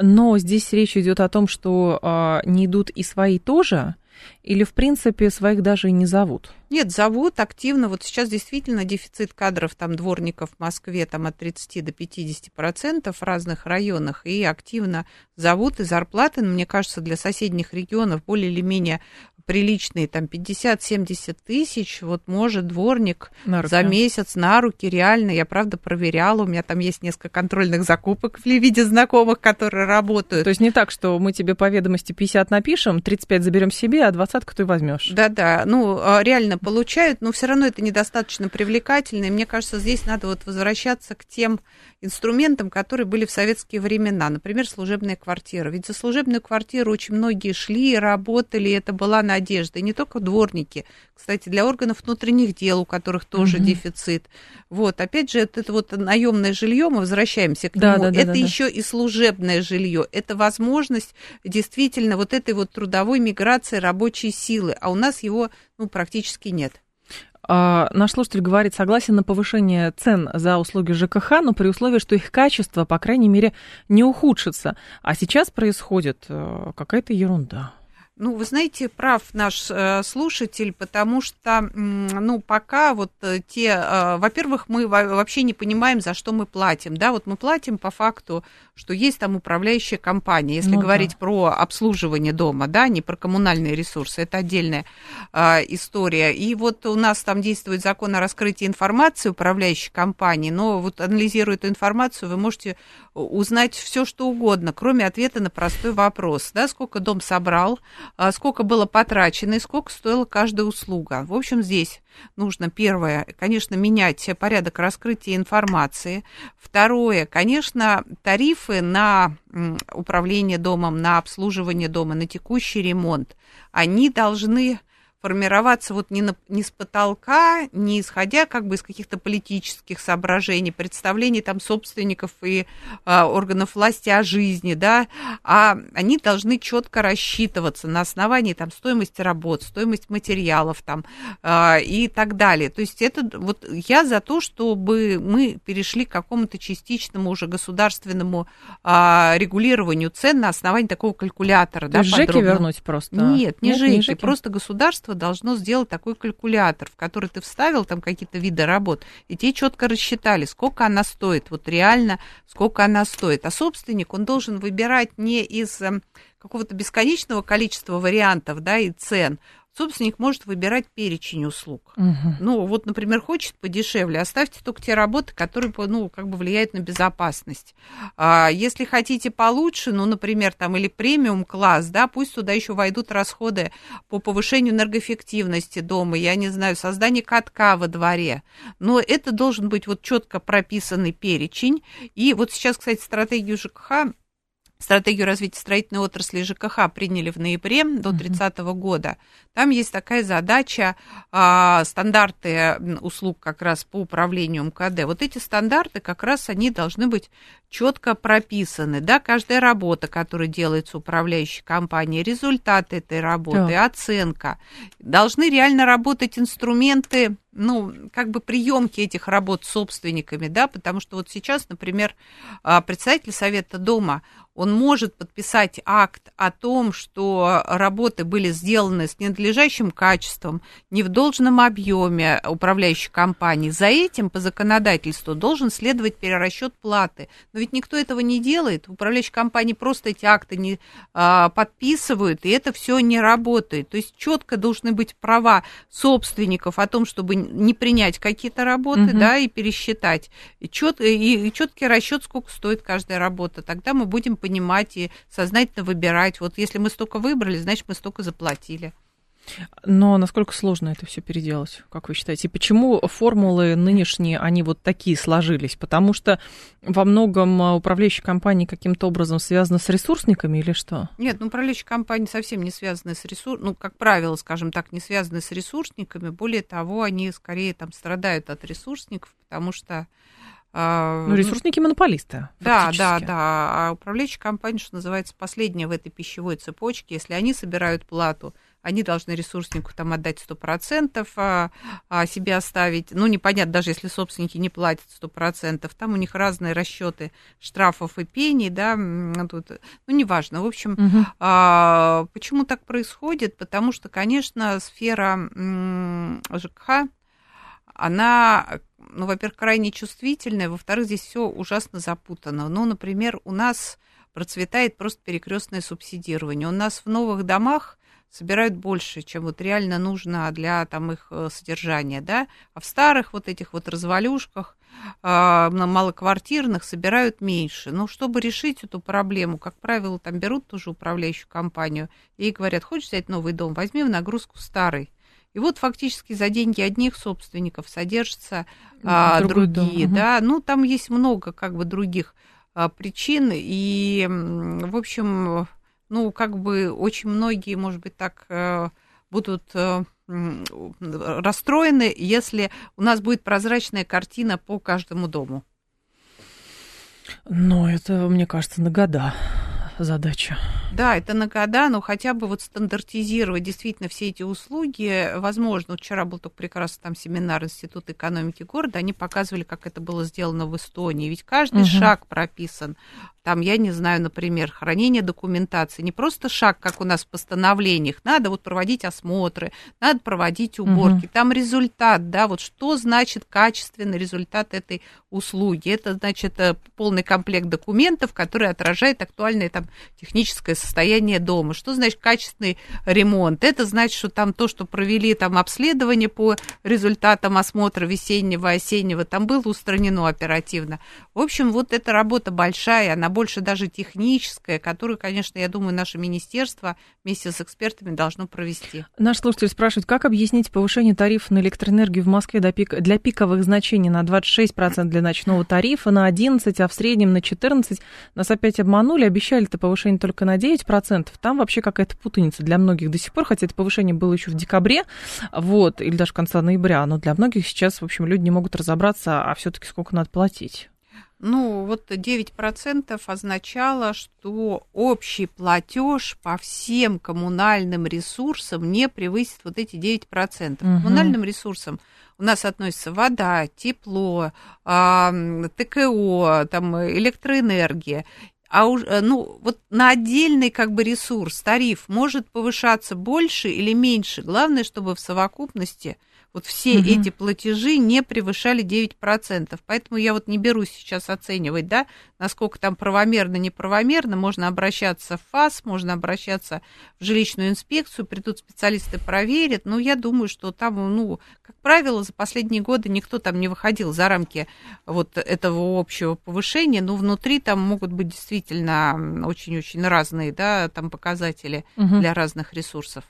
S1: Но здесь речь идет о том, что а, не идут и свои тоже, или, в принципе, своих даже и не зовут?
S2: Нет, зовут активно. Вот сейчас действительно дефицит кадров, там, дворников в Москве там от 30 до 50 процентов в разных районах, и активно зовут, и зарплаты, мне кажется, для соседних регионов более или менее приличные, там 50-70 тысяч, вот может дворник
S1: На
S2: за месяц на руки, реально, я правда проверяла, у меня там есть несколько контрольных закупок в виде знакомых, которые работают.
S1: То есть не так, что мы тебе по ведомости 50 напишем, 35 заберем себе, а 20 ты возьмешь.
S2: Да-да, ну, а, реально получают, но все равно это недостаточно привлекательно, и мне кажется, здесь надо вот возвращаться к тем инструментам, которые были в советские времена, например, служебная квартира. Ведь за служебную квартиру очень многие шли, работали, и это была надежда. И не только дворники, кстати, для органов внутренних дел, у которых тоже
S1: Мгм.
S2: дефицит. Вот, опять же, это, это вот наемное жилье, мы возвращаемся к
S1: Да,
S2: нему.
S1: да, да,
S2: это
S1: да, да.
S2: еще и служебное жилье. Это возможность действительно вот этой вот трудовой миграции рабочей силы, а у нас его ну, практически нет.
S1: А, наш слушатель говорит, согласен на повышение цен за услуги ЖКХ, но при условии, что их качество, по крайней мере, не ухудшится. А сейчас происходит э, какая-то ерунда.
S2: Ну, вы знаете, прав наш э, слушатель, потому что, ну, пока вот э, те, э, во-первых, мы во- вообще не понимаем, за что мы платим, да, вот мы платим по факту, что есть там управляющая компания, если
S1: Ну да.
S2: говорить про обслуживание дома, да, не про коммунальные ресурсы, это отдельная история. И вот у нас там действует закон о раскрытии информации управляющей компании, но вот анализируя эту информацию, вы можете узнать все, что угодно, кроме ответа на простой вопрос, да, сколько дом собрал, сколько было потрачено и сколько стоила каждая услуга. В общем, здесь нужно, первое, конечно, менять порядок раскрытия информации. Второе, конечно, тарифы на управление домом, на обслуживание дома, на текущий ремонт, они должны формироваться вот не, на, не с потолка, не исходя как бы из каких-то политических соображений, представлений там собственников и а, органов власти о жизни, да, а они должны четко рассчитываться на основании там стоимости работ, стоимость материалов там а, и так далее. То есть это вот я за то, чтобы мы перешли к какому-то частичному уже государственному а, регулированию цен на основании такого калькулятора.
S1: То
S2: да,
S1: ЖЭКи вернуть просто?
S2: Нет, не
S1: Нет,
S2: ЖЭКи,
S1: ЖЭКи?
S2: просто государство должно сделать такой калькулятор, в который ты вставил там какие-то виды работ, и те четко рассчитали, сколько она стоит, вот реально, сколько она стоит. А собственник, он должен выбирать не из эм, какого-то бесконечного количества вариантов, да, и цен. Собственник может выбирать перечень услуг.
S1: Мгм.
S2: Ну, вот, например, хочет подешевле, оставьте только те работы, которые, ну, как бы влияют на безопасность. А, если хотите получше, ну, например, там, или премиум-класс, да, пусть туда еще войдут расходы по повышению энергоэффективности дома, я не знаю, создание катка во дворе. Но это должен быть вот четко прописанный перечень. И вот сейчас, кстати, стратегию ЖКХ Стратегию развития строительной отрасли ЖКХ приняли в ноябре до 30 года. Там есть такая задача, а, стандарты услуг как раз по управлению МКД. Вот эти стандарты как раз они должны быть четко прописаны. Да, каждая работа, которая делается управляющей компанией, результат этой работы,
S1: Так.
S2: оценка. Должны реально работать инструменты, ну, как бы приемки этих работ с собственниками, да, потому что вот сейчас, например, а, председатель Совета дома, он может подписать акт о том, что работы были сделаны с ненадлежащим качеством, не в должном объеме управляющей компании. За этим по законодательству должен следовать перерасчет платы. Но ведь никто этого не делает. В управляющей компании просто эти акты не а, подписывают, и это все не работает. То есть четко должны быть права собственников о том, чтобы не принять какие-то работы,
S1: Мгм.
S2: да, и пересчитать. И, чет, и, и четкий расчет, сколько стоит каждая работа. Тогда мы будем понимать и сознательно выбирать. Вот если мы столько выбрали, значит, мы столько заплатили.
S1: Но насколько сложно это все переделать, как вы считаете? И почему формулы нынешние, они вот такие сложились? Потому что во многом а, управляющие компании каким-то образом связаны с ресурсниками или что?
S2: Нет, ну, управляющие компании совсем не связаны с ресурсами, ну, как правило, скажем так, не связаны с ресурсниками. Более того, они скорее там страдают от ресурсников, потому что... а,
S1: Ну, ресурсники монополисты.
S2: Да, да, да. А управляющие компании, что называется, последняя в этой пищевой цепочке. Если они собирают плату, они должны ресурснику там отдать 100%, а, а себе оставить. Ну, непонятно, даже если собственники не платят 100%, там у них разные расчеты штрафов и пений, да, тут, ну, неважно. В общем, а, почему так происходит? Потому что, конечно, сфера ЖКХ, она, ну, во-первых, крайне чувствительная, во-вторых, здесь все ужасно запутано. Ну, например, у нас процветает просто перекрестное субсидирование. У нас в новых домах собирают больше, чем вот реально нужно для там их э, содержания, да, а в старых вот этих вот развалюшках, на малоквартирных собирают меньше. Но чтобы решить эту проблему, как правило, там берут тоже управляющую компанию и говорят, хочешь взять новый дом, возьми в нагрузку старый. И вот фактически за деньги одних собственников содержатся а, другие, дом. да. Ну, там есть много как бы других а, причин, и, в общем, ну, как бы очень многие, может быть, так а, будут а, расстроены, если у нас будет прозрачная картина по каждому дому.
S1: Ну, это, мне кажется, на года задача.
S2: Да, это на года, но хотя бы вот стандартизировать действительно все эти услуги возможно. Вчера был только прекрасный там семинар Института экономики города, они показывали, как это было сделано в Эстонии. Ведь каждый угу. шаг прописан там, я не знаю, например, хранение документации, не просто шаг, как у нас в постановлениях, надо вот проводить осмотры, надо проводить уборки, угу. там результат, да, вот что значит качественный результат этой услуги, это значит э, полный комплект документов, который отражает актуальное там техническое состояние дома, что значит качественный ремонт, это значит, что там то, что провели там обследование по результатам осмотра весеннего, осеннего, там было устранено оперативно. В общем, вот эта работа большая, она больше даже техническое, которую, конечно, я думаю, наше министерство вместе с экспертами должно провести.
S1: Наш слушатель спрашивает, как объяснить повышение тарифа на электроэнергию в Москве до пик... для пиковых значений на 26% для ночного тарифа, на 11%, а в среднем на 14%. Нас опять обманули, обещали-то повышение только на 9%. Там вообще какая-то путаница для многих до сих пор, хотя это повышение было еще в декабре, вот, или даже конца ноября, но для многих сейчас, в общем, люди не могут разобраться, а все-таки сколько надо платить.
S2: Ну, вот 9% означало, что общий платеж по всем коммунальным ресурсам не превысит вот эти 9%. Угу. Коммунальным ресурсам у нас относятся вода, тепло, ТКО, там, электроэнергия. А уж, э, ну, вот на отдельный как бы ресурс тариф может повышаться больше или меньше. Главное, чтобы в совокупности вот все угу. эти платежи не превышали 9%. Поэтому я вот не берусь сейчас оценивать, да, насколько там правомерно, неправомерно. Можно обращаться в ФАС, можно обращаться в жилищную инспекцию, придут специалисты, проверят. Но я думаю, что там, ну, как правило, за последние годы никто там не выходил за рамки вот этого общего повышения. Но внутри там могут быть действительно очень-очень разные, да, там показатели угу. для разных ресурсов.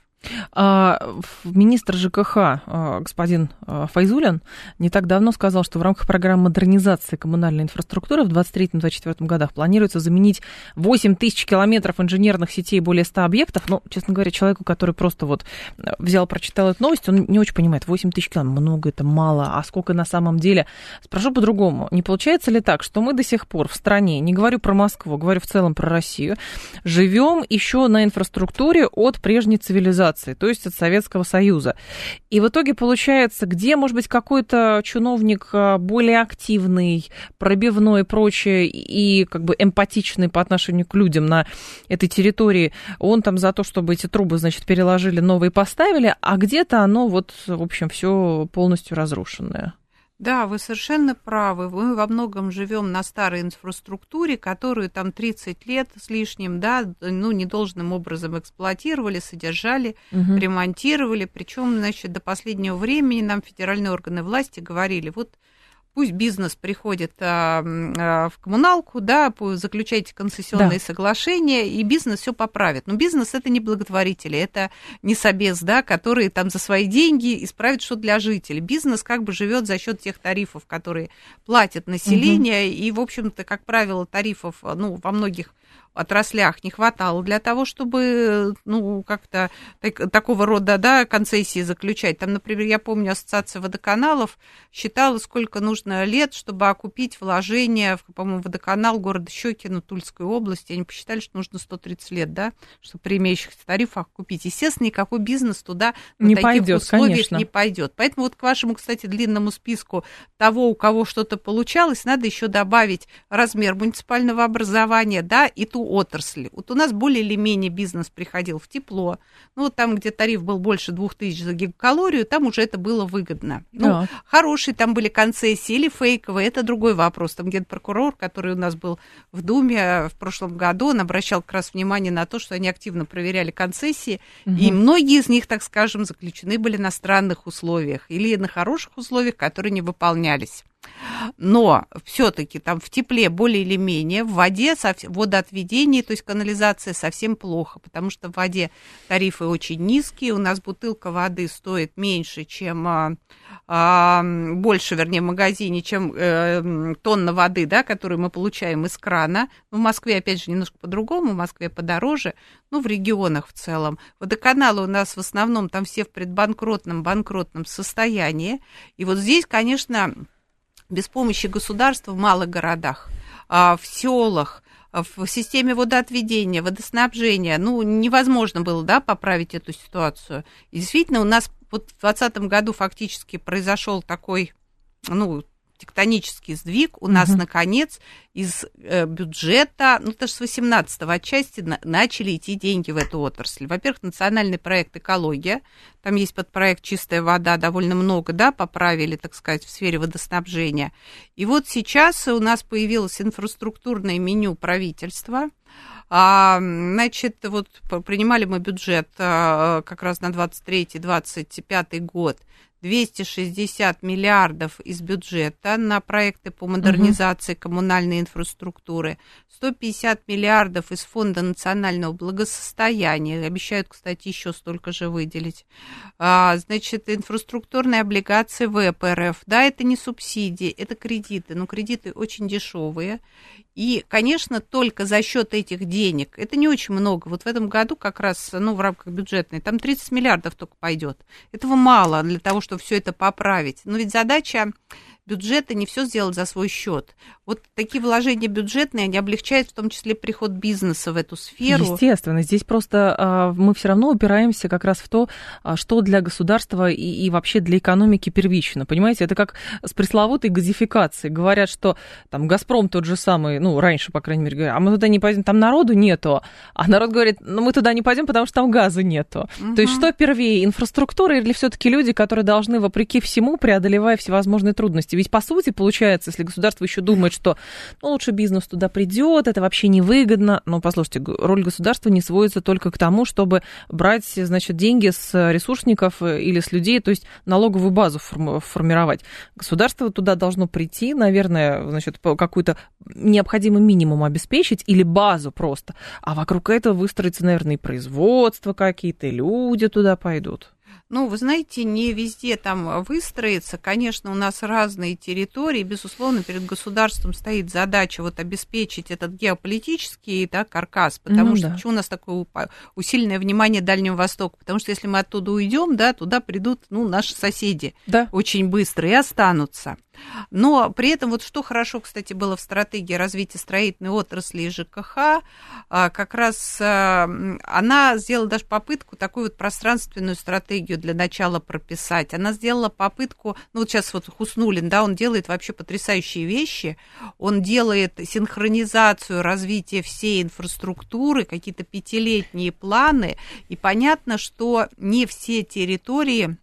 S1: А, министр ЖКХ а, господин а, Файзулин не так давно сказал, что в рамках программы модернизации коммунальной инфраструктуры в 2023-2024 годах планируется заменить 8 тысяч километров инженерных сетей более 100 объектов. Но, честно говоря, человеку, который просто вот взял, прочитал эту новость, он не очень понимает, 8 тысяч километров, много это, мало, а сколько на самом деле? Спрошу по-другому, не получается ли так, что мы до сих пор в стране, не говорю про Москву, говорю в целом про Россию, живем еще на инфраструктуре от прежней цивилизации? Цивилизации, то есть от Советского Союза. И в итоге получается, где, может быть, какой-то чиновник а, более активный, пробивной и прочее, и как бы эмпатичный по отношению к людям на этой территории, он там за то, чтобы эти трубы, значит, переложили, новые поставили, а где-то оно вот, в общем, все полностью разрушенное.
S2: Да, вы совершенно правы. Мы во многом живем на старой инфраструктуре, которую там 30 лет с лишним, да, ну, недолжным образом эксплуатировали, содержали, угу. ремонтировали. Причем, значит, до последнего времени нам федеральные органы власти говорили, вот пусть бизнес приходит а, а, в коммуналку, да, заключайте концессионные да. соглашения, и бизнес все поправит. Но бизнес это не благотворители, это не собес, да, которые там за свои деньги исправят что для жителей. Бизнес как бы живет за счет тех тарифов, которые платят население, угу. и, в общем-то, как правило, тарифов, ну, во многих отраслях не хватало для того, чтобы, ну, как-то так, такого рода, да, концессии заключать. Там, например, я помню, Ассоциация водоканалов считала, сколько нужно лет, чтобы окупить вложения в, по-моему, водоканал города Щекино Тульской области. Они посчитали, что нужно 130 лет, да, чтобы при имеющихся тарифах купить. Естественно, никакой бизнес туда на не таких пойдет, условиях конечно. не пойдет. Поэтому вот к вашему, кстати, длинному списку того, у кого что-то получалось, надо еще добавить размер муниципального образования, да, и ту отрасль. Вот у нас более или менее бизнес приходил в тепло. Ну, вот там, где тариф был больше 2000 за гигакалорию, там уже это было выгодно. Ну,
S1: Да.
S2: хорошие там были концессии или фейковые, это другой вопрос. Там генпрокурор, который у нас был в Думе в прошлом году, он обращал как раз внимание на то, что они активно проверяли концессии, и многие из них, так скажем, заключены были на странных условиях или на хороших условиях, которые не выполнялись. Но все-таки там в тепле более или менее, в воде, водоотведении, то есть канализация совсем плохо, потому что в воде тарифы очень низкие, у нас бутылка воды стоит меньше, чем а, а, больше, вернее, в магазине, чем э, тонна воды, да, которую мы получаем из крана. Ну, в Москве, опять же, немножко по-другому, в Москве подороже, ну, в регионах в целом. Водоканалы у нас в основном там все в предбанкротном, банкротном состоянии. И вот здесь, конечно, без помощи государства в малых городах, а, в селах, в системе водоотведения, водоснабжения, ну, невозможно было, да, поправить эту ситуацию. И действительно, у нас вот в 2020 году фактически произошел такой, ну, тектонический сдвиг. У нас,
S1: Мгм.
S2: наконец, из э, бюджета, ну, даже с 18-го отчасти на- начали идти деньги в эту отрасль. Во-первых, национальный проект «Экология», там есть подпроект «Чистая вода», довольно много, да, поправили, так сказать, в сфере водоснабжения. И вот сейчас у нас появилось инфраструктурное меню правительства, а, значит, вот принимали мы бюджет а, как раз на 23-25 год. 260 миллиардов из бюджета на проекты по модернизации коммунальной инфраструктуры, 150 миллиардов из Фонда национального благосостояния, обещают, кстати, еще столько же выделить. А, значит, инфраструктурные облигации ВПРФ, да, это не субсидии, это кредиты, но кредиты очень дешевые. И, конечно, только за счет этих денег, это не очень много, вот в этом году как раз, ну, в рамках бюджетной, там 30 миллиардов только пойдет. Этого мало для того, чтобы все это поправить. Но ведь задача бюджета не все сделать за свой счет. Вот такие вложения бюджетные, они облегчают в том числе приход бизнеса в эту сферу.
S1: Естественно, здесь просто а, мы все равно упираемся как раз в то, а, что для государства и, и вообще для экономики первично. Понимаете, это как с пресловутой газификацией. Говорят, что там Газпром тот же самый, ну, раньше, по крайней мере, говорят, а мы туда не пойдем, там народу нету. А народ говорит, ну, мы туда не пойдем, потому что там газа нету. То есть что первее, инфраструктура или все-таки люди, которые должны, вопреки всему, преодолевая всевозможные трудности? Ведь, по сути, получается, если государство еще думает, что ну, лучше бизнес туда придет, это вообще невыгодно. Но, послушайте, роль государства не сводится только к тому, чтобы брать, значит, деньги с ресурсников э, или с людей, то есть налоговую базу форм- формировать. Государство туда должно прийти, наверное, значит, какой-то необходимый минимум обеспечить или базу просто. А вокруг этого выстроится, наверное, и производство какие-то, люди туда пойдут.
S2: Ну, вы знаете, не везде там выстроится. Конечно, у нас разные территории. Безусловно, перед государством стоит задача вот обеспечить этот геополитический да, каркас, потому
S1: Ну
S2: что
S1: да.
S2: почему у нас такое усиленное внимание Дальнему Востоку? Потому что если мы оттуда уйдем, да, туда придут ну, наши соседи
S1: Да.
S2: очень быстро и останутся. Но при этом вот что хорошо, кстати, было в стратегии развития строительной отрасли и ЖКХ, а, как раз а, она сделала даже попытку такую вот пространственную стратегию для начала прописать. Она сделала попытку, ну вот сейчас вот Хуснулин, да, он делает вообще потрясающие вещи, он делает синхронизацию развития всей инфраструктуры, какие-то пятилетние планы, и понятно, что не все территории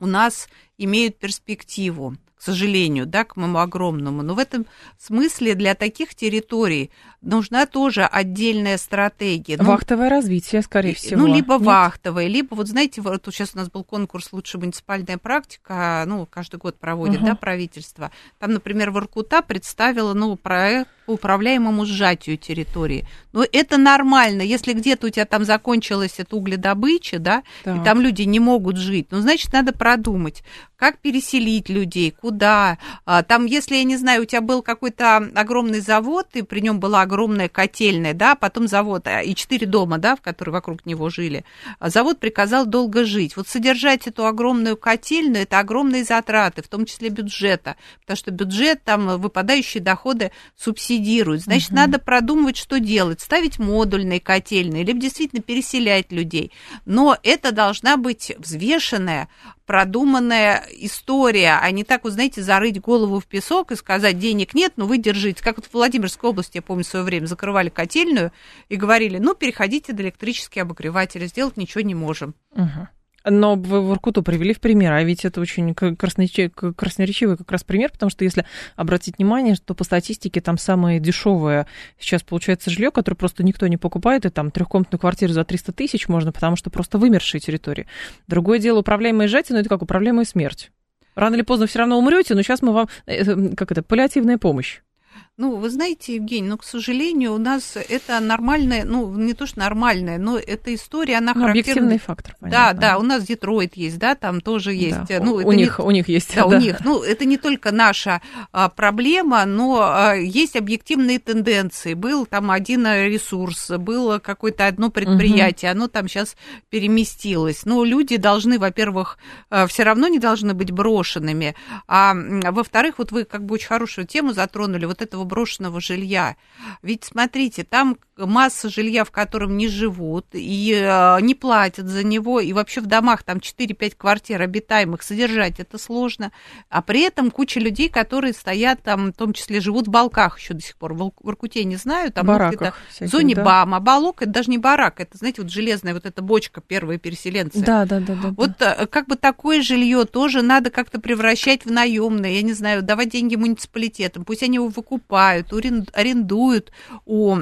S2: у нас имеют перспективу, к сожалению, да, к моему огромному. Но в этом смысле для таких территорий нужна тоже отдельная стратегия. Ну,
S1: Вахтовое развитие, скорее всего.
S2: ну, либо
S1: Нет?
S2: вахтовая, либо, вот знаете, вот сейчас у нас был конкурс «Лучшая муниципальная практика», ну, каждый год проводит,
S1: Ага.
S2: да, правительство. Там, например, Воркута представила, ну, проект по управляемому сжатию территории. Но это нормально, если где-то у тебя там закончилась эта угледобыча, да,
S1: Так.
S2: и там люди не могут жить, ну, значит, надо продумать, как переселить людей, куда. А, Там, если, я не знаю, у тебя был какой-то огромный завод, и при нем была огромная котельная, да, потом завод, а, и четыре дома, да, в которые вокруг него жили, а завод приказал долго жить. Вот содержать эту огромную котельную, это огромные затраты, в том числе бюджета, потому что бюджет, там, выпадающие доходы субсидирует субсидируют, значит, угу. надо продумывать, что делать, ставить модульные котельные, либо действительно переселять людей. Но это должна быть взвешенная, продуманная история, а не так, вот, знаете, зарыть голову в песок и сказать, денег нет, но вы держите. Как вот в Владимирской области, я помню, в свое время закрывали котельную и говорили, ну, переходите на электрические обогреватели, сделать ничего не можем.
S1: Угу. Но вы в Иркуту привели в пример, а ведь это очень красноречивый как раз пример, потому что если обратить внимание, то по статистике там самое дешевое сейчас получается жилье, которое просто никто не покупает, и там трехкомнатную квартиру за 300 тысяч можно, потому что просто вымершие территории. Другое дело, управляемая сжатие, но это как управляемая смерть. Рано или поздно все равно умрете, но сейчас мы вам, э, э, как это, паллиативная помощь.
S2: Ну, вы знаете, Евгений, ну, к сожалению, у нас это нормальная, ну, не то что нормальная, но эта история, она ну,
S1: характерна. Объективный фактор,
S2: понятно. Да, да, у нас Детройт есть, да, там тоже есть. Да,
S1: ну, у, них, не... у них есть.
S2: Да, да, у них. Ну, это не только наша а, проблема, но а, есть объективные тенденции. Был там один ресурс, было какое-то одно предприятие, угу. оно там сейчас переместилось. Но люди должны, во-первых, а, все равно не должны быть брошенными, а во-вторых, вот вы как бы очень хорошую тему затронули, вот этого брошенного жилья. Ведь смотрите, там масса жилья, в котором не живут, и э, не платят за него, и вообще в домах там 4-5 квартир обитаемых содержать это сложно, а при этом куча людей, которые стоят там, в том числе живут в балках еще до сих пор, в Иркуте не знаю, там
S1: где-то
S2: в зоне да. БАМ, а балок это даже не барак, это, знаете, вот железная вот эта бочка, первые переселенцы.
S1: Да, да, да. да
S2: вот
S1: да.
S2: Э, как бы такое жилье тоже надо как-то превращать в наемное, я не знаю, давать деньги муниципалитетам, пусть они его выкупают, арендуют у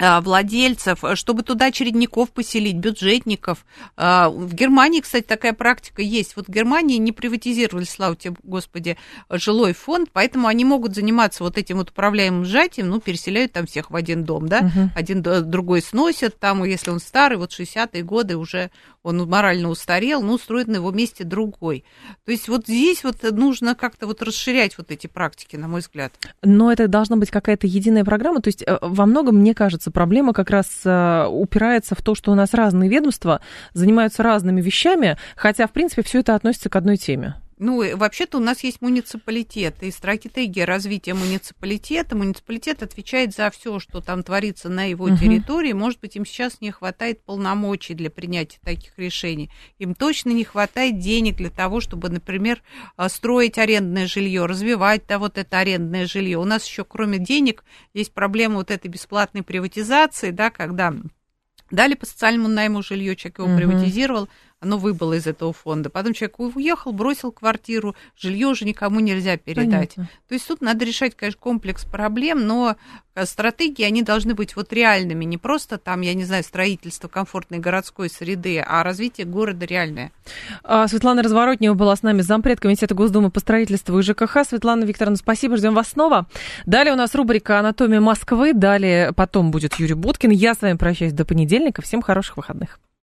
S2: а, владельцев, чтобы туда очередников поселить, бюджетников. А, в Германии, кстати, такая практика есть. Вот в Германии не приватизировали, слава тебе, Господи, жилой фонд, поэтому они могут заниматься вот этим вот управляемым сжатием, ну, переселяют там всех в один дом, да, угу. один другой сносят, там, если он старый, вот 60-е годы уже он морально устарел, ну, строят на его месте другой. То есть вот здесь вот нужно как-то вот расширять вот эти практики, на мой взгляд.
S1: Но это должна быть какая-то единая программа, то есть э, во многом, мне кажется, проблема как раз э, упирается в то, что у нас разные ведомства занимаются разными вещами, хотя, в принципе, все это относится к одной теме.
S2: Ну, вообще-то у нас есть муниципалитет, и стратегия развития муниципалитета. Муниципалитет отвечает за все, что там творится на его угу. территории. Может быть, им сейчас не хватает полномочий для принятия таких решений. Им точно не хватает денег для того, чтобы, например, а, строить арендное жилье, развивать да, вот это арендное жилье. У нас еще, кроме денег, есть проблема вот этой бесплатной приватизации, да, когда дали по социальному найму жилье, человек его угу. приватизировал, оно выбыло из этого фонда. Потом человек уехал, бросил квартиру, жилье уже никому нельзя передать. Понятно. То есть тут надо решать, конечно, комплекс проблем, но э, стратегии, они должны быть вот реальными, не просто там, я не знаю, строительство комфортной городской среды, а развитие города реальное.
S1: А, Светлана Разворотнева была с нами, зампред Комитета Госдумы по строительству и ЖКХ. Светлана Викторовна, спасибо, ждем вас снова. Далее у нас рубрика «Анатомия Москвы», далее потом будет Юрий Буткин. Я с вами прощаюсь до понедельника. Всем хороших выходных.